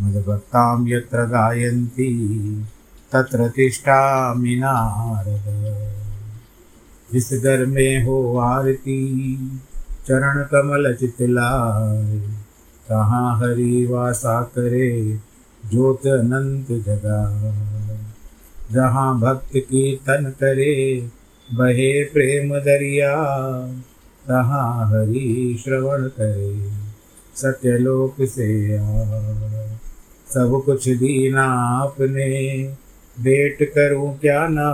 मद्भक्तां यत्र गायन्ति, तत्र तिष्ठामि नारद। जिस घर में हो आरती चरण कमल चितलाय कहाँ हरि वासा करे ज्योत अनंत जगा। जहाँ भक्त कीर्तन करे, बहे प्रेम दरिया। तहाँ हरि श्रवण करे, सत्यलोक से आ सब कुछ दीना आपने भेंट करूँ क्या ना?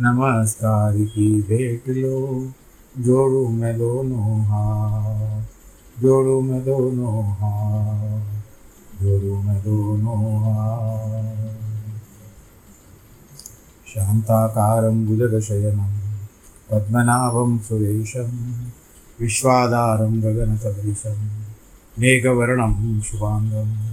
नमस्कार की भेंट लो। जोड़ू मैं दोनों हाथ। जोड़ू मैं दोनों हाथ। जोड़ू मैं दोनों हाथ। शान्ताकारं भुजगशयनं पद्मनाभं सुरेशं। विश्वाधारं गगनसदृशं। मेघवर्णं शुभाङ्गं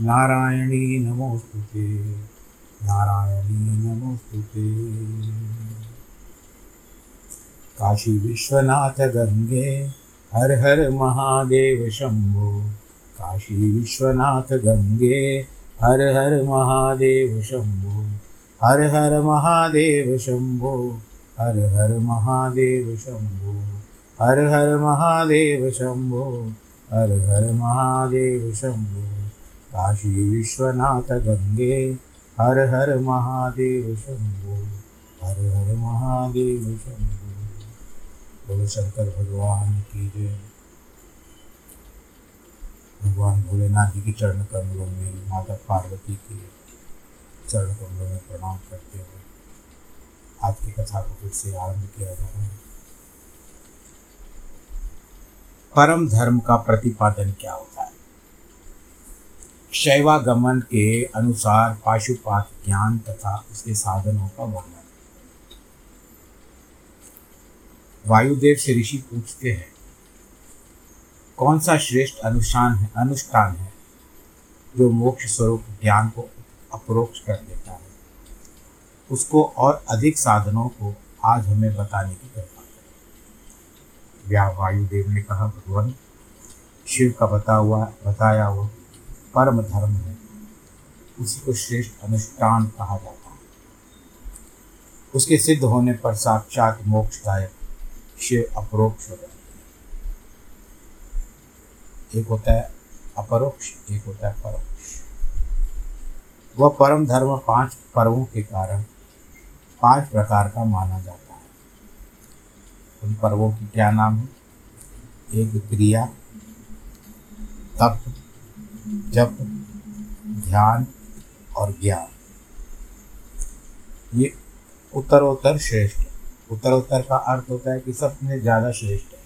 नारायणी नमोऽस्तु ते नारायणी नमोऽस्तु ते काशी विश्वनाथ गंगे, हर हर महादेव शम्भो काशी विश्वनाथ गंगे, हर हर महादेव शंभो। हर हर महादेव शंभो, हर हर महादेव शंभो। हर हर महादेव शंभो, हर हर महादेव शंभो। काशी विश्वनाथ गंगे हर हर महादेव शंभो हर हर महादेव शंभो बोलो शंकर भगवान की जय। भगवान भोलेनाथ जी के चरण कमलों में, माता पार्वती के चरण कमलों में प्रणाम करते हुए आज की कथा को फिर से आरंभ किया जा रहा है। परम धर्म का प्रतिपादन क्या होता है? शैवागमन के अनुसार पाशुपात ज्ञान तथा उसके साधनों का वर्णन। वायुदेव से ऋषि पूछते हैं, कौन सा श्रेष्ठ अनुष्ठान है अनुष्ठान है जो मोक्ष स्वरूप ज्ञान को अप्रोक्ष कर देता है? उसको और अधिक साधनों को आज हमें बताने की कृपा करें व्या, वायुदेव ने कहा, भगवान, शिव का बता हुआ, बताया हुआ परम धर्म है। उसी को श्रेष्ठ अनुष्ठान कहा जाता है। उसके सिद्ध होने पर साक्षात मोक्षदायक शिव अप्रोक्ष हो जाता है। एक होता है अपरोक्ष, एक होता है परोक्ष। वह परम धर्म पाँच पर्वों के कारण पाँच प्रकार का माना जाता है। उन पर्वों की क्या नाम है? एक क्रिया, तप जप, ध्यान और ज्ञान। ये उत्तरोत्तर श्रेष्ठ उत्तरोत्तर का अर्थ होता है कि सबसे ज़्यादा श्रेष्ठ है।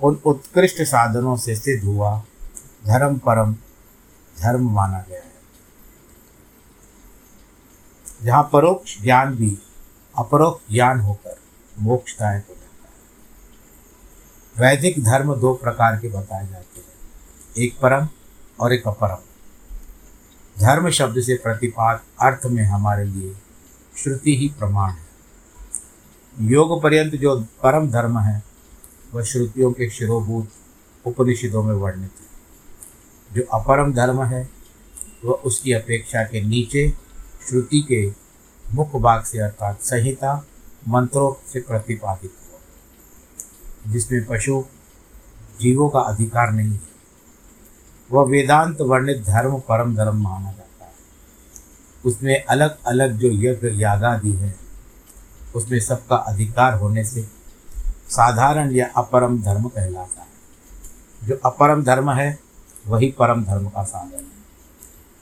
उन उत्कृष्ट साधनों से सिद्ध हुआ धर्म परम धर्म माना गया है। जहाँ परोक्ष ज्ञान भी अपरोक्ष ज्ञान होकर मोक्षदायक हो जाता है। वैदिक धर्म दो प्रकार के बताए जाते हैं। एक परम और एक अपरम। धर्म शब्द से प्रतिपाद अर्थ में हमारे लिए श्रुति ही प्रमाण है। योग पर्यंत जो परम धर्म है, वह श्रुतियों के शिरोभूत उपनिषदों में वर्णित है। जो अपरम धर्म है, वह उसकी अपेक्षा के नीचे श्रुति के मुख्य भाग से अर्थात संहिता मंत्रों से प्रतिपादित हुआ। जिसमें पशु जीवों का अधिकार नहीं है। वह वेदांत वर्णित धर्म परम धर्म माना जाता है। उसमें अलग अलग जो यज्ञ यागादि है, उसमें सबका अधिकार होने से साधारण या अपरम धर्म कहलाता है। जो अपरम धर्म है, वही परम धर्म का साधन है।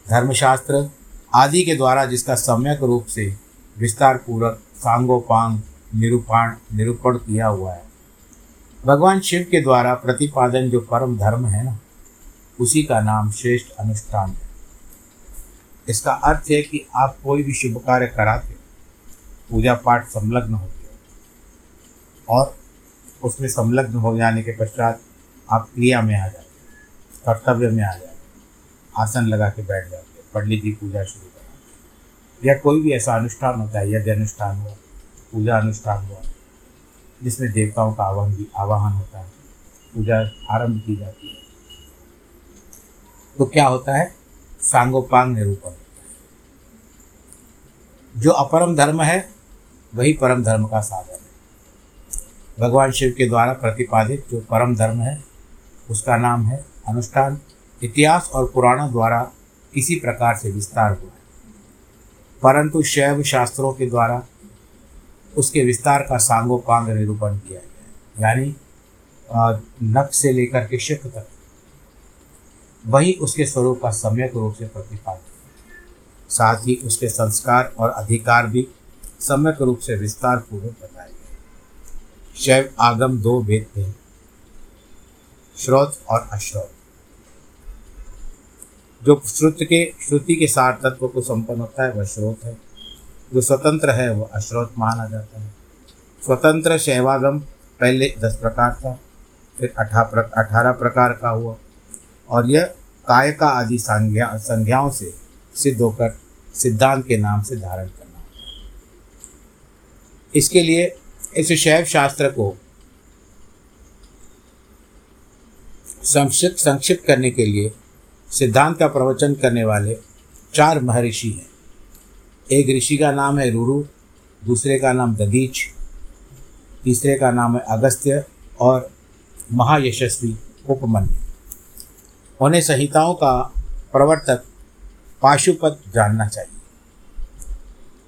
धर्मशास्त्र आदि के द्वारा जिसका सम्यक रूप से विस्तार पूर्वक सांगोपांग, निरूपाण, निरूपण किया हुआ है, भगवान शिव के द्वारा प्रतिपादन जो परम धर्म है ना उसी का नाम श्रेष्ठ अनुष्ठान है। इसका अर्थ है कि आप कोई भी शुभ कार्य कराते पूजा पाठ संलग्न होते हो, और उसमें संलग्न हो जाने के पश्चात आप क्रिया में आ जाते कर्तव्य में आ जाते आसन लगा के बैठ जाते पंडित जी पूजा शुरू कराते या कोई भी ऐसा अनुष्ठान होता है, यज्ञ अनुष्ठान हुआ पूजा अनुष्ठान हुआ जिसमें देवताओं का आवाहन आवाहन होता है, पूजा आरंभ की जाती है। तो क्या होता है? सांगोपांग निरूपण होता है। जो अपरम धर्म है, वही परम धर्म का साधन है। भगवान शिव के द्वारा प्रतिपादित जो परम धर्म है, उसका नाम है अनुष्ठान। इतिहास और पुराणों द्वारा किसी प्रकार से विस्तार हुआ है। परंतु शैव शास्त्रों के द्वारा उसके विस्तार का सांगोपांग निरूपण किया गया यानी नख से लेकर के शिख तक वही उसके स्वरूप का सम्यक रूप से प्रतिपादित साथ ही उसके संस्कार और अधिकार भी सम्यक रूप से विस्तार पूर्वक बताए गए शैव आगम दो भेद थे, श्रोत और अश्रोत। जो श्रुत के, श्रुति के सार तत्व को संपन्न होता है, वह श्रोत है। जो स्वतंत्र है, वह अश्रोत माना जाता है। स्वतंत्र शैवागम पहले दस प्रकार था, फिर अठारह प्रकार का हुआ। और यह कायका आदि संज्ञा, संज्ञाओं से सिद्ध होकर सिद्धांत के नाम से धारण करना। इसके लिए इस शैव शास्त्र को संक्षिप्त संक्षिप्त करने के लिए सिद्धांत का प्रवचन करने वाले चार महर्षि हैं। एक ऋषि का नाम है रुरु, दूसरे का नाम ददीच, तीसरे का नाम है अगस्त्य और महायशस्वी उपमन्यु। उन्हें संहिताओं का प्रवर्तक पाशुपत जानना चाहिए।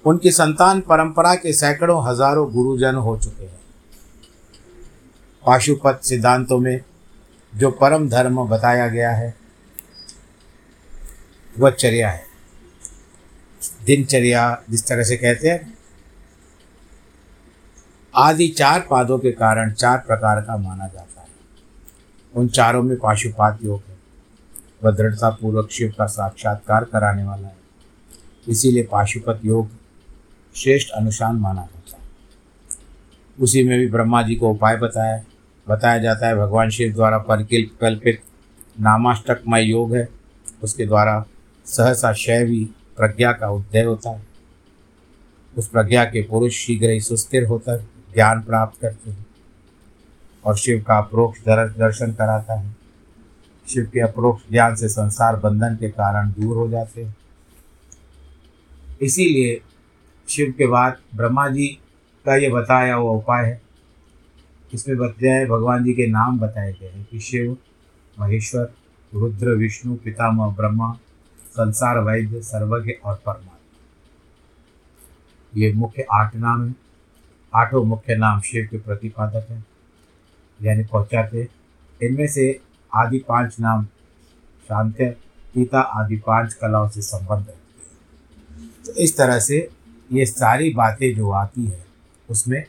उनकी संतान परंपरा के सैकड़ों हज़ारों गुरुजन हो चुके हैं। पाशुपत सिद्धांतों में जो परम धर्म बताया गया है, वह चर्या है। दिनचर्या जिस तरह से कहते हैं, आदि चार पादों के कारण चार प्रकार का माना जाता है। उन चारों में पाशुपात योग है। वह दृढ़तापूर्वक शिव का साक्षात्कार कराने वाला है। इसीलिए पाशुपत योग श्रेष्ठ अनुशान माना जाता है। उसी में भी ब्रह्मा जी को उपाय बताया बताया जाता है, भगवान शिव द्वारा परिकल्पित नामाष्टकमय योग है। उसके द्वारा सहसा शैवी प्रज्ञा का उदय होता है। उस प्रज्ञा के पुरुष शीघ्र ही सुस्थिर होकर ज्ञान प्राप्त करते हैं और शिव का अप्रोक्ष दर्शन कराता है। शिव के अप्रोक्ष ज्ञान से संसार बंधन के कारण दूर हो जाते हैं। इसीलिए शिव के बाद ब्रह्मा जी का ये बताया हुआ उपाय है। इसमें बताया भगवान जी के नाम बताए गए हैं कि शिव, महेश्वर, रुद्र, विष्णु, पितामह, ब्रह्मा, संसार वैद्य, सर्वज्ञ और परमात्मा। ये मुख्य आठ नाम हैं। आठों मुख्य नाम शिव के प्रतिपादक हैं। यानी पहुँचाते इनमें से आदि पाँच नाम शांत्य पिता आदि पाँच कलाओं से संबंध रखते हैं। तो इस तरह से ये सारी बातें जो आती है, उसमें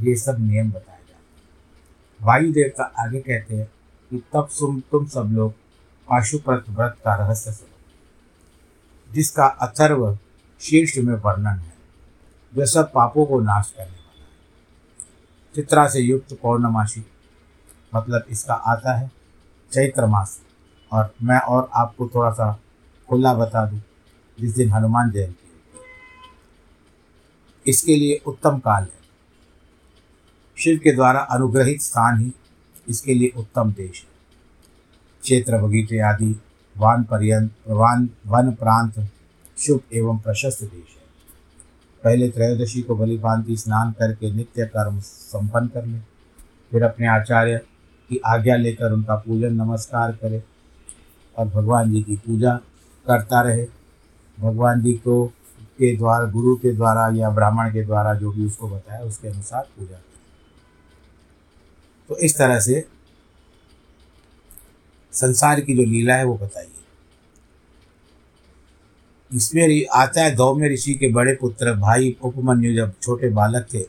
ये सब नियम बताए जाते हैं। वायु देवता आगे कहते हैं कि तब सुम तुम सब लोग पाशुपत व्रत का रहस्य सुनो, जिसका अथर्व शीर्ष में वर्णन है, जो सब पापों को नाश करने वाला है। चित्रा से युक्त पौर्णमासी मतलब इसका आता है। चैत्र मास। और मैं और आपको थोड़ा सा खुला बता दूँ, जिस दिन हनुमान जयंती होती इसके लिए उत्तम काल है। शिव के द्वारा अनुग्रहित स्थान ही इसके लिए उत्तम देश है। क्षेत्र बगीचे आदि, वान पर्यंत, वान, वन प्रांत शुभ एवं प्रशस्त देश है। पहले त्रयोदशी को बलि भांति स्नान करके नित्य कर्म संपन्न कर लें। फिर अपने आचार्य की आज्ञा लेकर उनका पूजन नमस्कार करे और भगवान जी की पूजा करता रहे। भगवान जी को के द्वारा, गुरु के द्वारा या ब्राह्मण के द्वारा जो भी उसको बताया, उसके अनुसार पूजा। करे तो इस तरह से संसार की जो लीला है वो बताइए। इसमें आता है दौम्य ऋषि के बड़े पुत्र, भाई उपमन्यु जब छोटे बालक थे,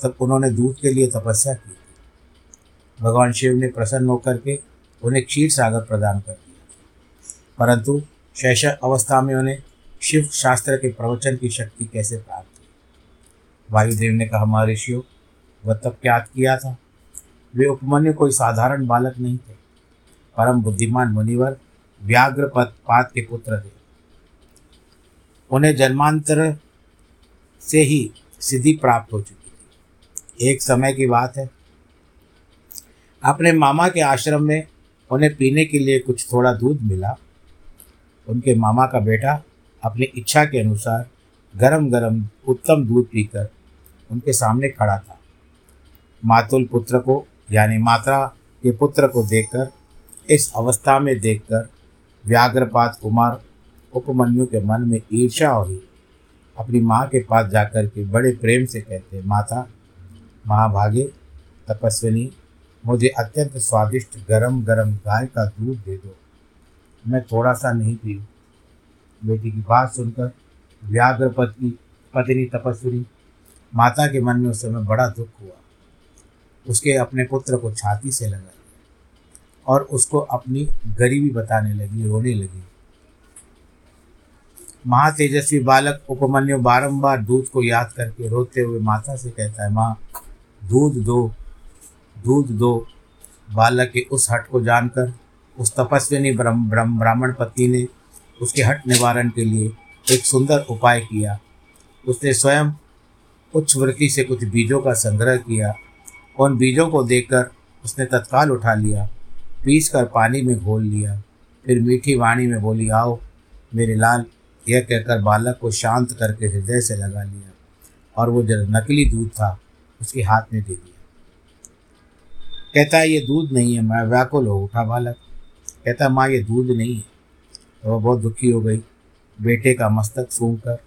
तब उन्होंने दूध के लिए तपस्या की। भगवान शिव ने प्रसन्न होकर के उन्हें क्षीर सागर प्रदान कर दिया। परंतु शैशव अवस्था में उन्हें शिव शास्त्र के प्रवचन की शक्ति कैसे प्राप्त हुई? वायुदेव ने कहा महर्षियों वह तब क्या किया था? वे उपमन्यु कोई साधारण बालक नहीं थे। परम बुद्धिमान मुनिवर व्याघ्र पात के पुत्र थे। उन्हें जन्मांतर से ही सिद्धि प्राप्त हो चुकी थी। एक समय की बात है अपने मामा के आश्रम में उन्हें पीने के लिए कुछ थोड़ा दूध मिला। उनके मामा का बेटा अपनी इच्छा के अनुसार गरम गरम उत्तम दूध पीकर उनके सामने खड़ा था। मातुल पुत्र को, यानी माता के पुत्र को देखकर, इस अवस्था में देखकर व्याघ्रपात कुमार उपमन्यु के मन में ईर्षा हुई। अपनी माँ के पास जाकर के बड़े प्रेम से कहते, माता, महाभागे, तपस्विनी मुझे अत्यंत स्वादिष्ट गरम गरम गाय का दूध दे दो। मैं थोड़ा सा नहीं पीऊँ। बेटी की बात सुनकर व्याघ्र पत्नी पत्नी तपस्विनी, माता के मन में उस समय बड़ा दुख हुआ। उसके अपने पुत्र को छाती से लगा और उसको अपनी गरीबी बताने लगी, रोने लगी। महातेजस्वी बालक उपमन्यु बारंबार दूध को याद करके रोते हुए माता से कहता है, माँ, दूध दो दूध दो। बालक के उस हट को जानकर, उस तपस्विनी ब्राह्मण पति ने उसके हट निवारण के लिए एक सुंदर उपाय किया। उसने स्वयं उच्च वृत्ति से कुछ बीजों का संग्रह किया उन बीजों को देखकर उसने तत्काल उठा लिया पीस कर पानी में घोल लिया। फिर मीठी वाणी में बोली, आओ, मेरे लाल, यह कहकर बालक को शांत करके हृदय से लगा लिया और वो जो नकली दूध था, उसके हाथ में दे दिया। कहता है, ये दूध नहीं है, मैं व्याकुल हो उठा बालक। कहता माँ, ये दूध नहीं है। तो वह बहुत दुखी हो गई। बेटे का मस्तक सूंघ कर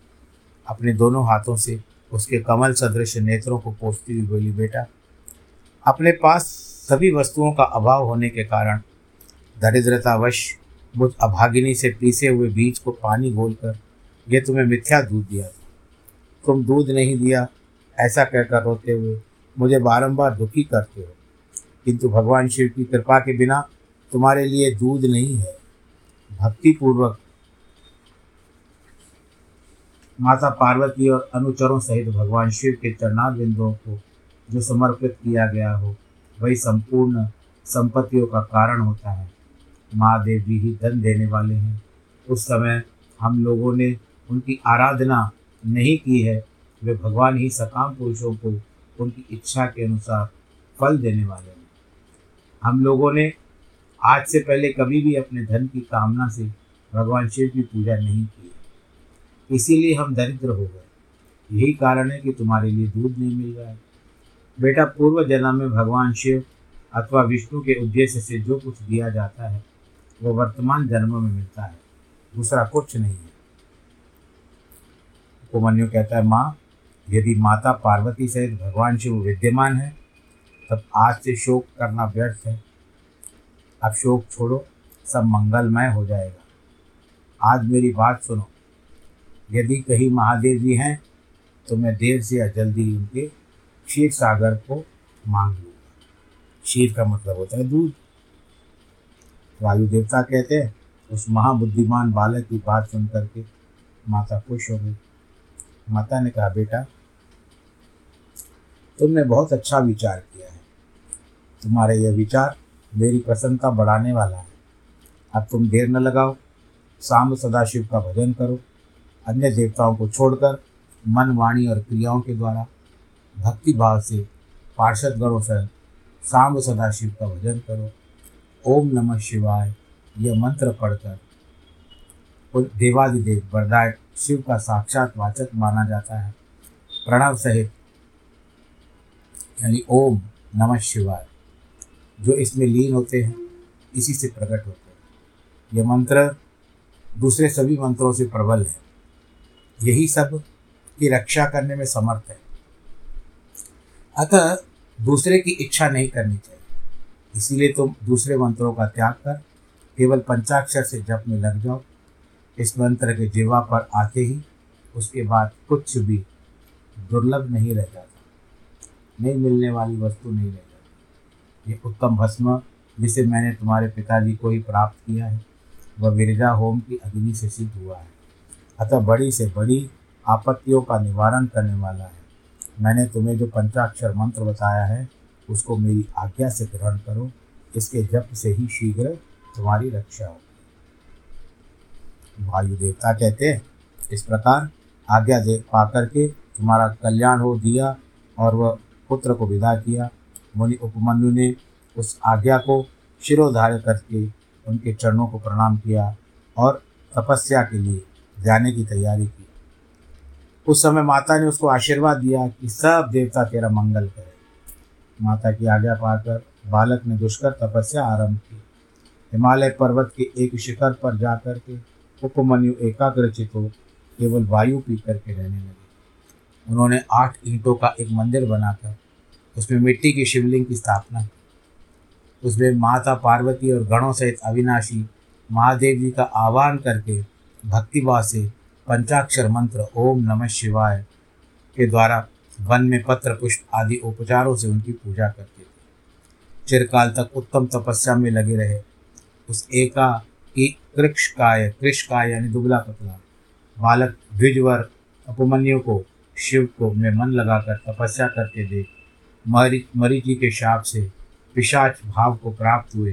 अपने दोनों हाथों से उसके कमल सदृश नेत्रों को पोसती हुई बोली, बेटा, अपने पास सभी वस्तुओं का अभाव होने के कारण दरिद्रतावश, मुझ अभागिनी से पीसे हुए बीज को पानी घोल कर यह तुम्हें मिथ्या दूध दिया। था तुम दूध नहीं दिया, ऐसा कहकर रोते हुए मुझे बारंबार दुखी करते हो। किंतु भगवान शिव की कृपा के बिना तुम्हारे लिए दूध नहीं है। भक्तिपूर्वक माता पार्वती और अनुचरों सहित भगवान शिव के चरणाबिंदुओं को जो समर्पित किया गया हो, वही संपूर्ण संपत्तियों का कारण होता है। महादेव जी ही धन देने वाले हैं। उस समय हम लोगों ने उनकी आराधना नहीं की है। वे भगवान ही सकाम पुरुषों को उनकी इच्छा के अनुसार फल देने वाले हैं। हम लोगों ने आज से पहले कभी भी अपने धन की कामना से भगवान शिव की पूजा नहीं की इसीलिए हम दरिद्र हो गए। यही कारण है कि तुम्हारे लिए दूध नहीं मिल रहा है। बेटा, पूर्व जन्म में भगवान शिव अथवा विष्णु के उद्देश्य से जो कुछ दिया जाता है, वो वर्तमान जन्म में मिलता है। दूसरा कुछ नहीं है। उपमन्यु कहता है, माँ, यदि माता पार्वती सहित भगवान शिव विद्यमान है तब आज से शोक करना व्यर्थ है। अब शोक छोड़ो, सब मंगलमय हो जाएगा। आज मेरी बात सुनो। यदि कहीं महादेव जी हैं तो मैं देर से या जल्दी उनके क्षीर सागर को मांग लूँगा। क्षीर का मतलब होता है दूध। वायु देवता कहते हैं, उस महाबुद्धिमान बालक की बात सुन करके माता खुश हो गई। माता ने कहा, बेटा, तुमने बहुत अच्छा विचार किया है। तुम्हारे यह विचार मेरी प्रसन्नता बढ़ाने वाला है। अब तुम देर न लगाओ। सांब सदाशिव का भजन करो। अन्य देवताओं को छोड़कर मन, वाणी और क्रियाओं के द्वारा भक्ति भाव से पार्षद गणों से सांब सदाशिव का भजन करो। ओम नमः शिवाय। यह मंत्र पढ़कर देवादिदेव वरदाय शिव का साक्षात वाचक माना जाता है। प्रणव सहित यानी ओम नमः शिवाय। जो इसमें लीन होते हैं, इसी से प्रकट होते हैं। यह मंत्र दूसरे सभी मंत्रों से प्रबल है। यही सब की रक्षा करने में समर्थ है। अतः दूसरे की इच्छा नहीं करनी चाहिए। इसीलिए तुम दूसरे मंत्रों का त्याग कर, केवल पंचाक्षर से जप में लग जाओ। इस मंत्र के जीवा पर आते ही उसके बाद कुछ भी दुर्लभ नहीं रह जाता। नहीं मिलने वाली वस्तु नहीं रह ये उत्तम भस्म जिसे मैंने तुम्हारे पिताजी को ही प्राप्त किया है। वह विरजा होम की अग्नि से सिद्ध हुआ है। अतः बड़ी से बड़ी आपत्तियों का निवारण करने वाला है। मैंने तुम्हें जो पंचाक्षर मंत्र बताया है, उसको मेरी आज्ञा से ग्रहण करो। इसके जप से ही शीघ्र तुम्हारी रक्षा हो वायु देवता कहते हैं, इस प्रकार आज्ञा दे पा करके तुम्हारा कल्याण हो दिया और वह पुत्र को विदा किया। मुनि उपमन्यु ने उस आज्ञा को शिरोधार्य करके उनके चरणों को प्रणाम किया और तपस्या के लिए जाने की तैयारी की। उस समय माता ने उसको आशीर्वाद दिया कि सब देवता तेरा मंगल करे। माता की आज्ञा पाकर बालक ने दुष्कर तपस्या आरंभ की। हिमालय पर्वत के एक शिखर पर जाकर के उपमन्यु एकाग्रचित हो केवल वायु पी करके रहने लगे। उन्होंने आठ ईंटों का एक मंदिर बनाकर उसमें मिट्टी की शिवलिंग की स्थापना, उसमें माता पार्वती और गणों सहित अविनाशी महादेव जी का आह्वान करके भक्तिभाव से पंचाक्षर मंत्र ओम नमः शिवाय के द्वारा वन में पत्र, पुष्प आदि उपचारों से उनकी पूजा करते थे। चिरकाल तक उत्तम तपस्या में लगे रहे। उस एका की कृक्षकाय कृषकाय यानी दुबला पतला बालक, द्विजवर, अपमन्यु को, शिव को में मन लगाकर तपस्या करते देख मरीचि के शाप से पिशाच भाव को प्राप्त हुए।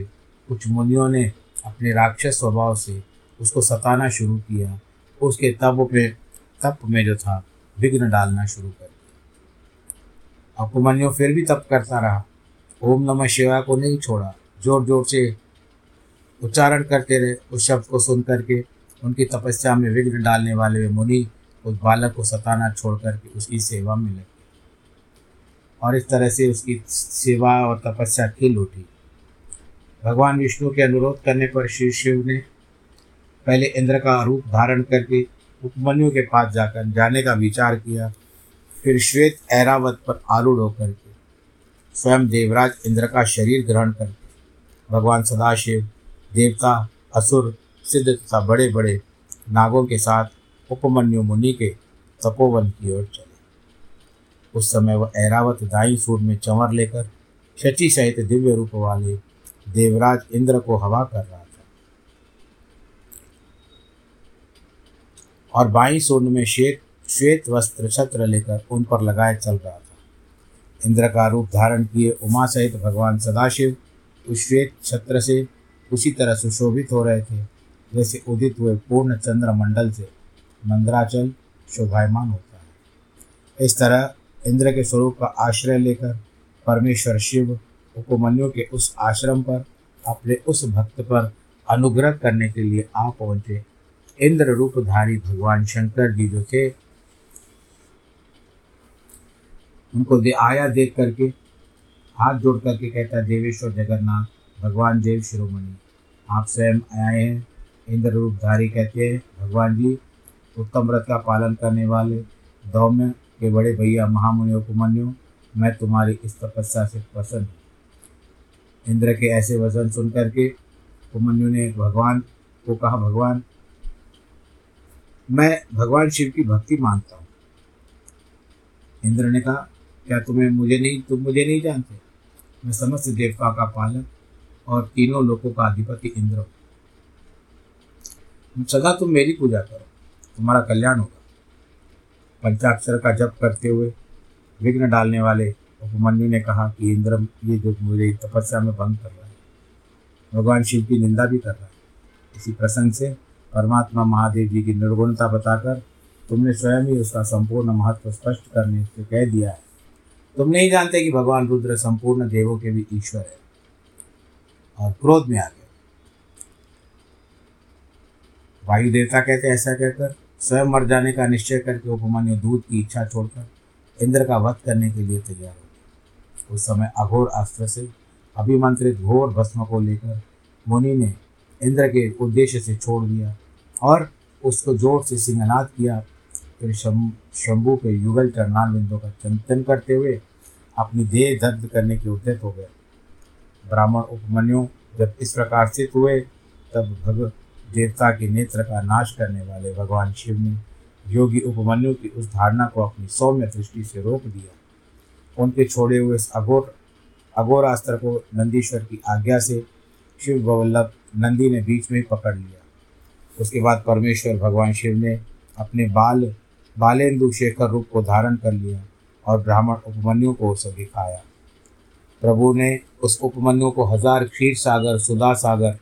कुछ मुनियों ने अपने राक्षस स्वभाव से उसको सताना शुरू किया। उसके तप में तप में जो था, विघ्न डालना शुरू कर दिया। अपमन्यु फिर भी तप करता रहा। ओम नमः शिवाय को नहीं छोड़ा। ज़ोर ज़ोर से उच्चारण करते रहे। उस शब्द को सुन करके उनकी तपस्या में विघ्न डालने वाले मुनि उस बालक को सताना छोड़ करके उसकी सेवा में लगे। और इस तरह से उसकी सेवा और तपस्या खिल उठी भगवान विष्णु के अनुरोध करने पर श्री शिव ने पहले इंद्र का रूप धारण करके उपमन्यु के पास जाकर जाने का विचार किया। फिर श्वेत ऐरावत पर आरूढ़ होकर के स्वयं देवराज इंद्र का शरीर ग्रहण करके भगवान सदाशिव, देवता, असुर, सिद्ध तथा बड़े बड़े नागों के साथ उपमन्यु मुनि के तपोवन की ओर चले। उस समय वह ऐरावत दाई सूर में चंवर लेकर शची सहित दिव्य रूप वाले देवराज इंद्र को हवा कर रहा था। और बाई सूर्य में श्वेत श्वेत वस्त्र छत्र लेकर उन पर लगाए चल रहा था। इंद्र का रूप धारण किए उमा सहित भगवान सदाशिव उस श्वेत छत्र से उसी तरह सुशोभित हो रहे थे, जैसे उदित हुए पूर्ण चंद्र मंडल से मंद्राचल शोभायमान होता है। इस तरह इंद्र के स्वरूप का आश्रय लेकर परमेश्वर शिव उपमन्यु के उस आश्रम पर अपने उस भक्त पर अनुग्रह करने के लिए आ पहुँचे। इंद्र रूपधारी भगवान शंकर जी जो थे, उनको दे आया देख करके, हाथ जोड़ करके कहता, देवेश्वर जगन्नाथ, भगवान देव शिरोमणि। आप स्वयं आए हैं। इंद्र रूपधारी कहते हैं, भगवान जी, उत्तम व्रत का पालन करने वाले, दौम्य के बड़े भैया महामुनि उपमन्यु मैं तुम्हारी इस तपस्या से प्रसन्न इंद्र के ऐसे वचन सुन करके उपमन्यु ने भगवान को कहा, भगवान, मैं भगवान शिव की भक्ति मानता हूँ। इंद्र ने कहा, क्या तुम्हें मुझे नहीं, तुम मुझे नहीं जानते? मैं समस्त देवता का पालक और तीनों लोगों का अधिपति इंद्र हो। सदा तुम मेरी पूजा करो, तुम्हारा कल्याण होगा। पंचाक्षर का जप करते हुए विघ्न डालने वाले उपमन्यु ने कहा कि इंद्र, ये जो मुझे तपस्या में भंग कर रहा है, भगवान शिव की निंदा भी कर रहा है। इसी प्रसंग से परमात्मा महादेव जी की निर्गुणता बताकर तुमने स्वयं ही उसका संपूर्ण महत्व स्पष्ट करने से कह दिया है। तुम नहीं जानते कि भगवान रुद्र संपूर्ण देवों के भी ईश्वर है। और क्रोध में आ गए। वायु देवता कहते ऐसा कहकर स्वयं मर जाने का निश्चय करके उपमान्य दूध की इच्छा छोड़कर इंद्र का वध करने के लिए तैयार हो उस समय अघोर अस्त्र से अभिमंत्रित घोर भस्म को लेकर मुनि ने इंद्र के उद्देश्य से छोड़ दिया और उसको ज़ोर से सिंहनाद किया। फिर शंभु के युगल चरणान बिंदु का चिंतन करते हुए अपनी देह दर्द करने के उद्यत हो गए। ब्राह्मण उपमन्यु जब इस प्रकार स्थित हुए, तब भग देवता के नेत्र का नाश करने वाले भगवान शिव ने योगी उपमन्यु की उस धारणा को अपनी सौम्य दृष्टि से रोक दिया। उनके छोड़े हुए इस अघोर अघोरास्त्र को नंदीश्वर की आज्ञा से शिव वल्लभ नंदी ने बीच में पकड़ लिया। उसके बाद परमेश्वर भगवान शिव ने अपने बाल बालेंदु शेखर रूप को धारण कर लिया और ब्राह्मण उपमन्यु को उसे दिखाया। प्रभु ने उस उपमन्यु को हज़ार क्षीर सागर सुधा सागर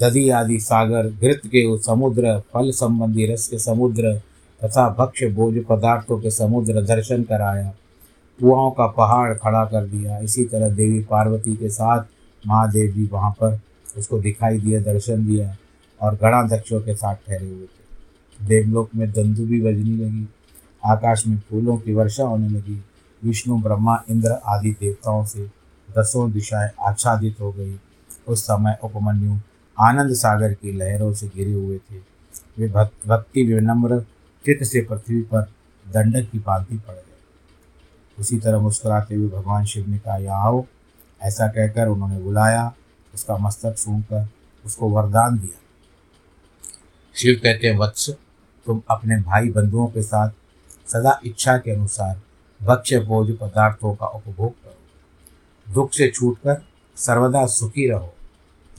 दधि आदि सागर, घृत के समुद्र, फल संबंधी रस के समुद्र, तथा भक्ष्य भोज पदार्थों के समुद्र दर्शन कराया। कुआओं का पहाड़ खड़ा कर दिया। इसी तरह देवी पार्वती के साथ महादेव जी वहाँ पर उसको दिखाई दिया, दर्शन दिया, और गणा दक्षों के साथ ठहरे हुए थे। देवलोक में दंदु भी बजने लगी। आकाश में फूलों की वर्षा होने लगी। विष्णु, ब्रह्मा, इंद्र आदि देवताओं से दसों दिशाएँ आच्छादित हो गई। उस समय उपमन्यु आनंद सागर की लहरों से घिरे हुए थे। वे भक्ति विनम्र चित्त से पृथ्वी पर दंडक की पालती पड़ गए। उसी तरह मुस्कुराते हुए भगवान शिव ने कहा, यहाँ आओ। ऐसा कहकर उन्होंने बुलाया, उसका मस्तक सूंघकर उसको वरदान दिया। शिव कहते हैं, वत्स, तुम अपने भाई बंधुओं के साथ सदा इच्छा के अनुसार भक्ष्य भोज पदार्थों का उपभोग करो। दुख से छूटकर सर्वदा सुखी रहो।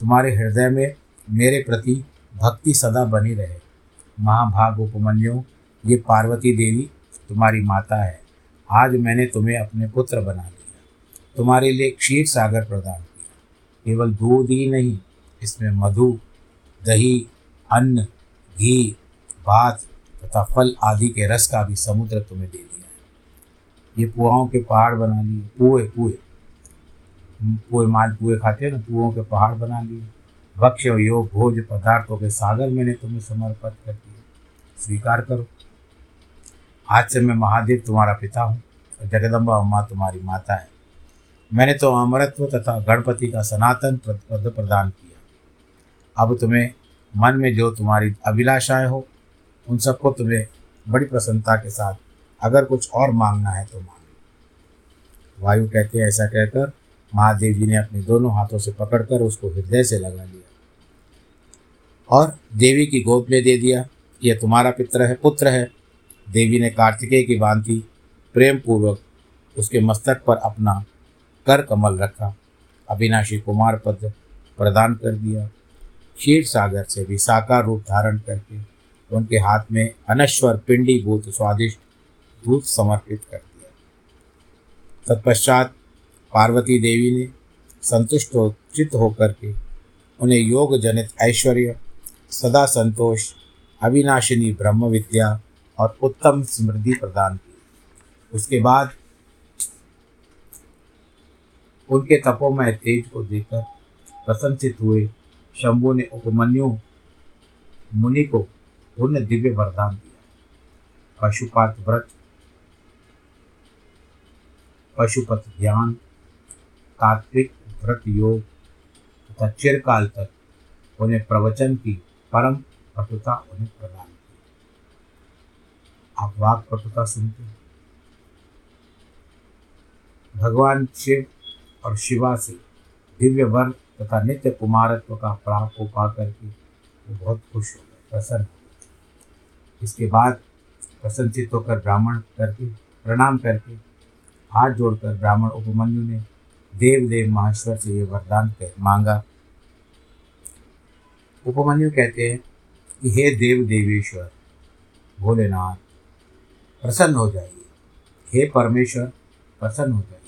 तुम्हारे हृदय में मेरे प्रति भक्ति सदा बनी रहे। महाभाग उपमन्यु ये पार्वती देवी तुम्हारी माता है। आज मैंने तुम्हें अपने पुत्र बना लिया। तुम्हारे लिए क्षीर सागर प्रदान किया। केवल दूध ही नहीं, इसमें मधु, दही, अन्न, घी, भात तथा फल आदि के रस का भी समुद्र तुम्हें दे दिया है। ये पुआओं के पहाड़ बना लिए। पुए पुए। पुए माल पुए खाते हैं ना कुओं के पहाड़ बना लिए। भक्ष्य योग भोज पदार्थों के सागर मैंने तुम्हें समर्पित कर दिए। स्वीकार करो। आज से मैं महादेव तुम्हारा पिता हूँ और जगदम्बा माँ तुम्हारी माता है। मैंने तो अमरत्व तथा गणपति का सनातन पद प्रदान किया। अब तुम्हें मन में जो तुम्हारी अभिलाषाएँ हो, उन सबको तुम्हें बड़ी प्रसन्नता के साथ अगर कुछ और मांगना है तो मांगो। वायु कहते हैं, ऐसा कहकर महादेव जी ने अपने दोनों हाथों से पकड़कर उसको हृदय से लगा लिया और देवी की गोद में दे दिया, यह तुम्हारा पित्र है, पुत्र है। देवी ने कार्तिकेय की भांति प्रेम पूर्वक उसके मस्तक पर अपना कर कमल रखा, अविनाशी कुमार पद प्रदान कर दिया। क्षीर सागर से भी साकार रूप धारण करके उनके हाथ में अनश्वर पिंडी भूत स्वादिष्ट दूध समर्पित कर दिया। तत्पश्चात पार्वती देवी ने संतुष्ट हो चित्त होकर के उन्हें योग जनित ऐश्वर्य, सदा संतोष, अविनाशिनी ब्रह्म विद्या और उत्तम समृद्धि प्रदान की। उसके बाद उनके तपोमय तेज को देखकर प्रशंसित हुए शंभु ने उपमन्यु मुनि को पुण्य दिव्य वरदान दिया। पशुपात व्रत, पशुपत ध्यान तात्विक व्रत योग तथा चिरकाल तक उन्हें प्रवचन की परम पटुता उन्हें प्रदान की। आप वाक पटुता सुनते हैं। भगवान शिव और शिवा से दिव्य वर तथा नित्य कुमारत्व का प्राप्त हो पा करके वो बहुत खुश हो गए, प्रसन्न हो इसके बाद प्रसन्नचित होकर ब्राह्मण करके, प्रणाम करके हाथ जोड़कर ब्राह्मण उपमन्यु ने देव देव महेश्वर से ये वरदान कह मांगा। उपमन्यु कहते हैं कि, हे देव देवेश्वर भोलेनाथ, प्रसन्न हो जाइए। हे परमेश्वर, प्रसन्न हो जाइए।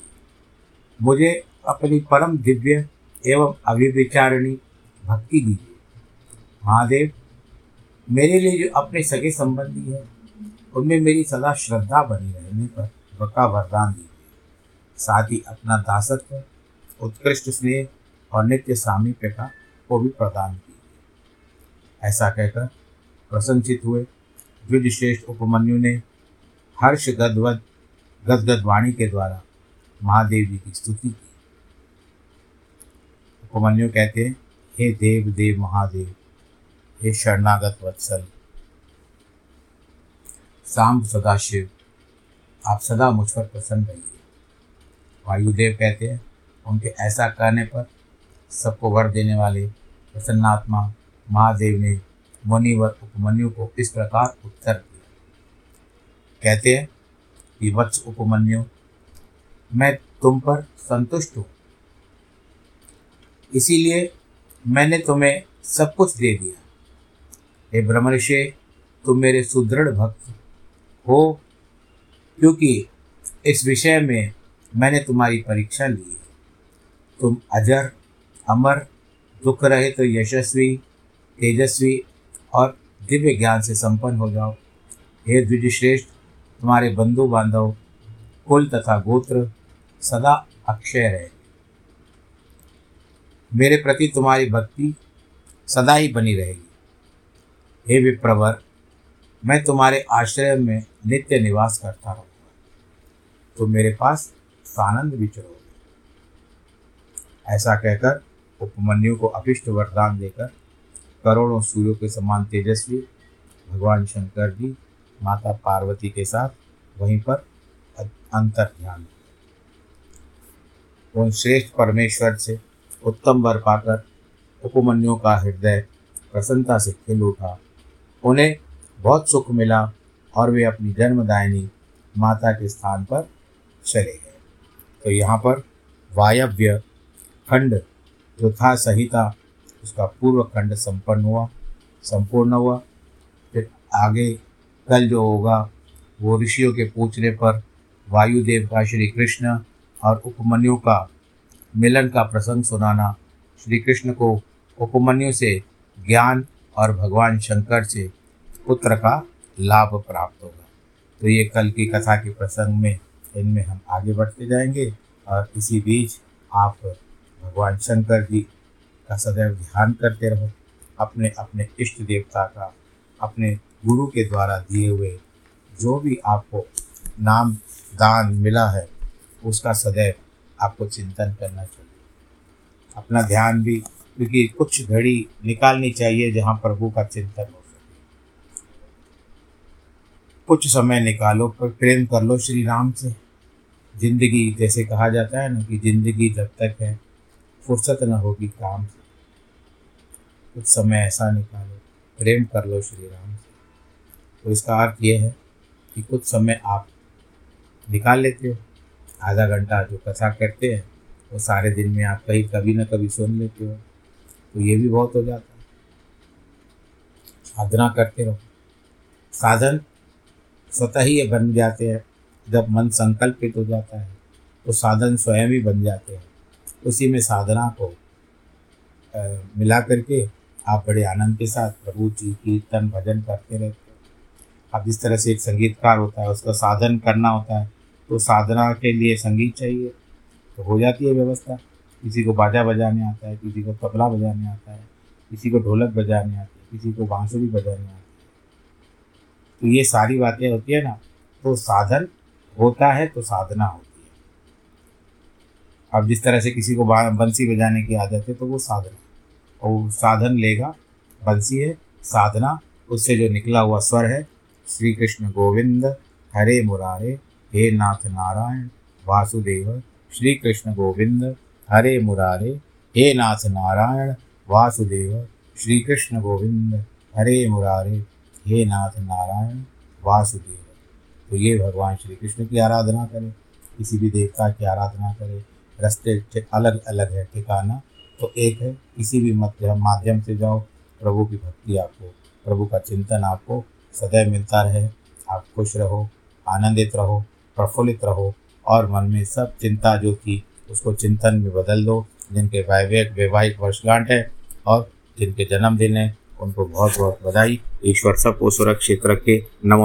मुझे अपनी परम दिव्य एवं अभिविचारिणी भक्ति दीजिए। महादेव, मेरे लिए जो अपने सगे संबंधी है, उनमें मेरी सदा श्रद्धा बनी रहने पर बका वरदान दीजिए। साथ ही अपना दासत्व, उत्कृष्ट स्नेह और नित्य सामीप्य का को भी प्रदान कीजिए। ऐसा कहकर प्रसन्नचित हुए द्विजश्रेष्ठ उपमन्यु ने हर्ष गदवद, गदगद वाणी के द्वारा महादेव जी की स्तुति की। उपमन्यु कहते हैं हे देव देव महादेव, हे शरणागत वत्सल, सांब सदाशिव, आप सदा मुझ पर प्रसन्न रहिए। वायुदेव कहते हैं, उनके ऐसा कहने पर सबको वर देने वाले प्रसन्नात्मा महादेव ने मुनिवर उपमन्यु को इस प्रकार उत्तर दिया। कहते हैं कि वत्स उपमन्यु, मैं तुम पर संतुष्ट हूँ। इसीलिए मैंने तुम्हें सब कुछ दे दिया। हे ब्रह्मऋषि, तुम मेरे सुदृढ़ भक्त हो, क्योंकि इस विषय में मैंने तुम्हारी परीक्षा ली है। तुम अजर, अमर, दुख रहे तो यशस्वी, तेजस्वी और दिव्य ज्ञान से संपन्न हो जाओ। हे द्विजश्रेष्ठ, तुम्हारे बंधु बांधव कुल तथा गोत्र, सदा अक्षय रहे। मेरे प्रति तुम्हारी भक्ति सदा ही बनी रहेगी। हे विप्रवर, मैं तुम्हारे आश्रय में नित्य निवास करता रहूँगा। तुम मेरे पास सानंद विचरोगे ऐसा कहकर उपमन्यु को अभिष्ट वरदान देकर करोड़ों सूर्यों के समान तेजस्वी भगवान शंकर जी माता पार्वती के साथ वहीं पर अंतर ध्यान उन श्रेष्ठ परमेश्वर से उत्तम वर पाकर उपमन्यु का हृदय प्रसन्नता से खिल उठा। उन्हें बहुत सुख मिला और वे अपनी जन्मदायिनी माता के स्थान पर चले गए। तो यहाँ पर वायव्य खंड जो था संहिता, उसका पूर्व खंड संपन्न हुआ, संपूर्ण हुआ। फिर आगे कल जो होगा, वो ऋषियों के पूछने पर वायुदेव का श्री कृष्ण और उपमन्यु का मिलन का प्रसंग सुनाना, श्री कृष्ण को उपमन्यु से ज्ञान और भगवान शंकर से पुत्र का लाभ प्राप्त होगा। तो ये कल की कथा के प्रसंग में इनमें हम आगे बढ़ते जाएँगे और इसी बीच आप भगवान शंकर जी का सदैव ध्यान करते रहो, अपने अपने इष्ट देवता का, अपने गुरु के द्वारा दिए हुए जो भी आपको नाम दान मिला है, उसका सदैव आपको चिंतन करना चाहिए। अपना ध्यान भी, क्योंकि कुछ घड़ी निकालनी चाहिए जहाँ प्रभु का चिंतन हो सके। कुछ समय निकालो पर प्रेम कर लो श्री राम से। ज़िंदगी, जैसे कहा जाता है ना कि ज़िंदगी जब तक है, फुर्सत न होगी काम से। कुछ समय ऐसा निकालो, प्रेम कर लो श्री राम से। तो इसका अर्थ ये है कि कुछ समय आप निकाल लेते हो, आधा घंटा जो कथा करते हैं, वो सारे दिन में आप कहीं कभी ना कभी सुन लेते हो तो ये भी बहुत हो जाता है। साधना करते रहो। साधन स्वतः ही बन जाते हैं। जब मन संकल्पित हो जाता है तो साधन स्वयं ही बन जाते हैं। उसी में साधना को आ, मिला करके आप बड़े आनंद के साथ प्रभु जी कीर्तन भजन करते रहते हैं। अब जिस तरह से एक संगीतकार होता है उसका साधन करना होता है तो साधना के लिए संगीत चाहिए तो हो जाती है व्यवस्था। किसी को बाजा बजाने आता है किसी को तबला बजाने आता है किसी को ढोलक बजाने आती है किसी को बांसुरी बजाने आती है। तो ये सारी बातें होती है ना तो साधन होता है तो साधना होती है। अब जिस तरह से किसी को बंसी बजाने की आदत है तो वो साधना। और वो साधन लेगा, बंसी है, साधना, उससे जो निकला हुआ स्वर है श्री कृष्ण गोविंद, हरे मुरारे, हे नाथ नारायण, वासुदेव श्री कृष्ण गोविंद, हरे मुरारे, हे नाथ नारायण, वासुदेव श्री कृष्ण गोविंद, हरे मुरारे, हे नाथ नारायण, वासुदेव। तो ये भगवान श्री कृष्ण की आराधना करें। किसी भी देवता की आराधना करें। रास्ते अलग अलग है, ठिकाना तो एक है। किसी भी मध्य माध्यम से जाओ, प्रभु की भक्ति आपको, प्रभु का चिंतन आपको सदैव मिलता रहे। आप खुश रहो, आनंदित रहो, प्रफुल्लित रहो और मन में सब चिंता जो थी, उसको चिंतन में बदल दो। जिनके वैवाहिक वैवाहिक वर्षगांठ है और जिनके जन्मदिन है, उनको बहुत बहुत बधाई। ईश्वर सबको सुरक्षित रखे। नमो।